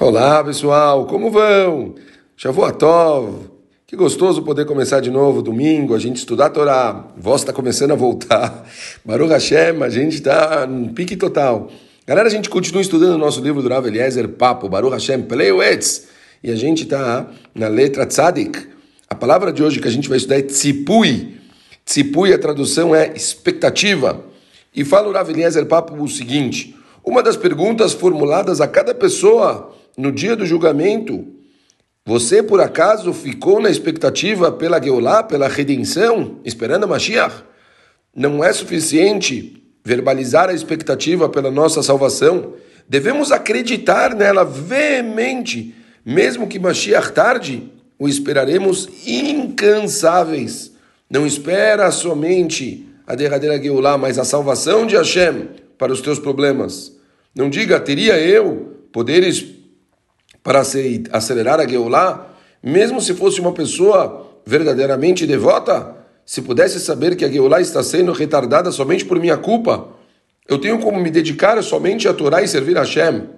Olá pessoal, como vão? Shavuatov, que gostoso poder começar de novo domingo, a gente estudar a Torá, voz está começando a voltar, Baruch Hashem, a gente está no pique total. Galera, a gente continua estudando o nosso livro do Rav Eliezer Papo, Baruch Hashem Peleuetz, e a gente está na letra Tzadik. A palavra de hoje que a gente vai estudar é Tzipui. Tzipui, a tradução é expectativa. E fala o Rav Eliezer Papo o seguinte, uma das perguntas formuladas a cada pessoa no dia do julgamento, você por acaso ficou na expectativa pela Geulah, pela redenção, esperando a Mashiach? Não é suficiente verbalizar a expectativa pela nossa salvação. Devemos acreditar nela veemente, mesmo que Mashiach tarde, o esperaremos incansáveis. Não espera somente a derradeira Geulah, mas a salvação de Hashem para os teus problemas. Não diga, teria eu poderes para acelerar a Geulah, mesmo se fosse uma pessoa verdadeiramente devota, se pudesse saber que a Geulah está sendo retardada somente por minha culpa, eu tenho como me dedicar somente a Torá e servir a Hashem.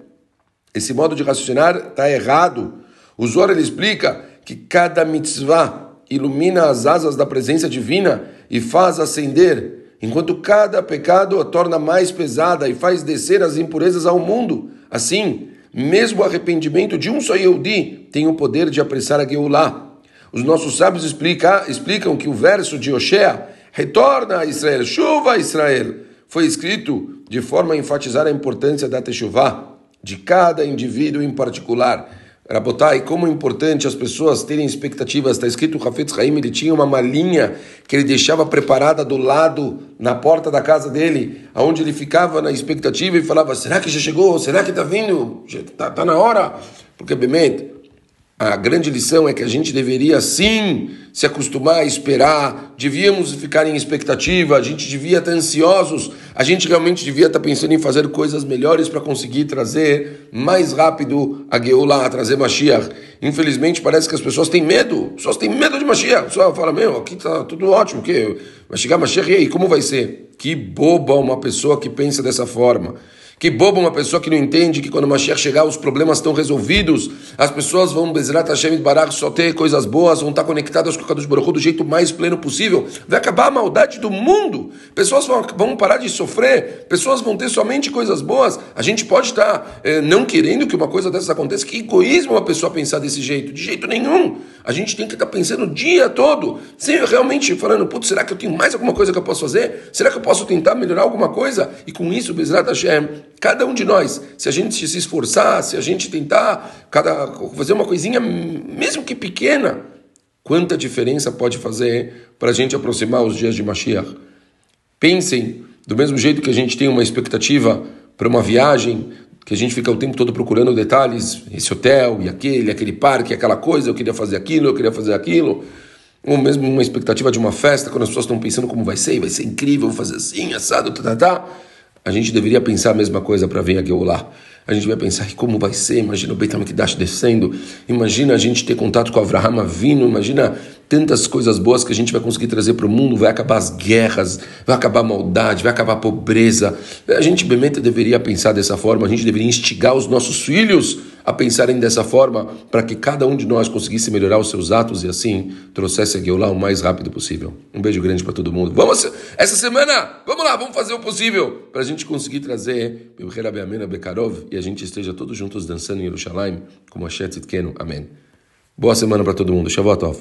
Esse modo de raciocinar está errado. O Zohar ele explica que cada mitzvah ilumina as asas da presença divina e faz acender, enquanto cada pecado a torna mais pesada e faz descer as impurezas ao mundo. Assim, mesmo o arrependimento de um só Yehudi tem o poder de apressar a Geulah. Os nossos sábios explica, explicam que o verso de Oshea, retorna a Israel, chuva a Israel, foi escrito de forma a enfatizar a importância da Teshuvah, de cada indivíduo em particular. Rabotai, como é importante as pessoas terem expectativas. Está escrito o Hafetz Haim, ele tinha uma malinha que ele deixava preparada do lado, na porta da casa dele, aonde ele ficava na expectativa e falava: será que já chegou? Será que está vindo? Está tá na hora? Porque, obviamente, a grande lição é que a gente deveria sim se acostumar a esperar, devíamos ficar em expectativa, a gente devia estar ansiosos, a gente realmente devia estar pensando em fazer coisas melhores para conseguir trazer mais rápido a Geulah, trazer Mashiach. Infelizmente parece que as pessoas têm medo, as pessoas têm medo de Mashiach. Só fala, meu, aqui está tudo ótimo, que vai chegar Mashiach e aí, como vai ser? Que boba uma pessoa que pensa dessa forma. Que bobo uma pessoa que não entende que quando o Mashiach chegar os problemas estão resolvidos, as pessoas vão Bezerrat Hashem Barak só ter coisas boas, vão estar conectadas com o Kadosh Baruch do jeito mais pleno possível. Vai acabar a maldade do mundo. Pessoas vão, vão parar de sofrer, pessoas vão ter somente coisas boas. A gente pode estar eh, não querendo que uma coisa dessas aconteça. Que egoísmo uma pessoa pensar desse jeito. De jeito nenhum. A gente tem que estar pensando o dia todo, sem realmente falando, putz, será que eu tenho mais alguma coisa que eu posso fazer? Será que eu posso tentar melhorar alguma coisa? E com isso, Bezerrat Hashem, cada um de nós, se a gente se esforçar, se a gente tentar cada, fazer uma coisinha, mesmo que pequena, quanta diferença pode fazer para a gente aproximar os dias de Mashiach? Pensem, do mesmo jeito que a gente tem uma expectativa para uma viagem, que a gente fica o tempo todo procurando detalhes, esse hotel e aquele, aquele parque, aquela coisa, eu queria fazer aquilo, eu queria fazer aquilo. Ou mesmo uma expectativa de uma festa, quando as pessoas estão pensando como vai ser, vai ser incrível, vou fazer assim, assado, tá, tá, tá. A gente deveria pensar a mesma coisa para vir a Geulah a gente vai pensar que como vai ser, imagina o Beit HaMikdash descendo, imagina a gente ter contato com Avraham vindo, imagina tantas coisas boas que a gente vai conseguir trazer para o mundo, vai acabar as guerras, vai acabar a maldade, vai acabar a pobreza. A gente, obviamente, deveria pensar dessa forma, a gente deveria instigar os nossos filhos a pensarem dessa forma, para que cada um de nós conseguisse melhorar os seus atos e assim trouxesse a Geulah o mais rápido possível. Um beijo grande para todo mundo. Vamos, essa semana, vamos lá, vamos fazer o possível para a gente conseguir trazer o Bekarov e a gente esteja todos juntos dançando em Yerushalayim, como a Shetzit. Amém. Boa semana para todo mundo. Shavuot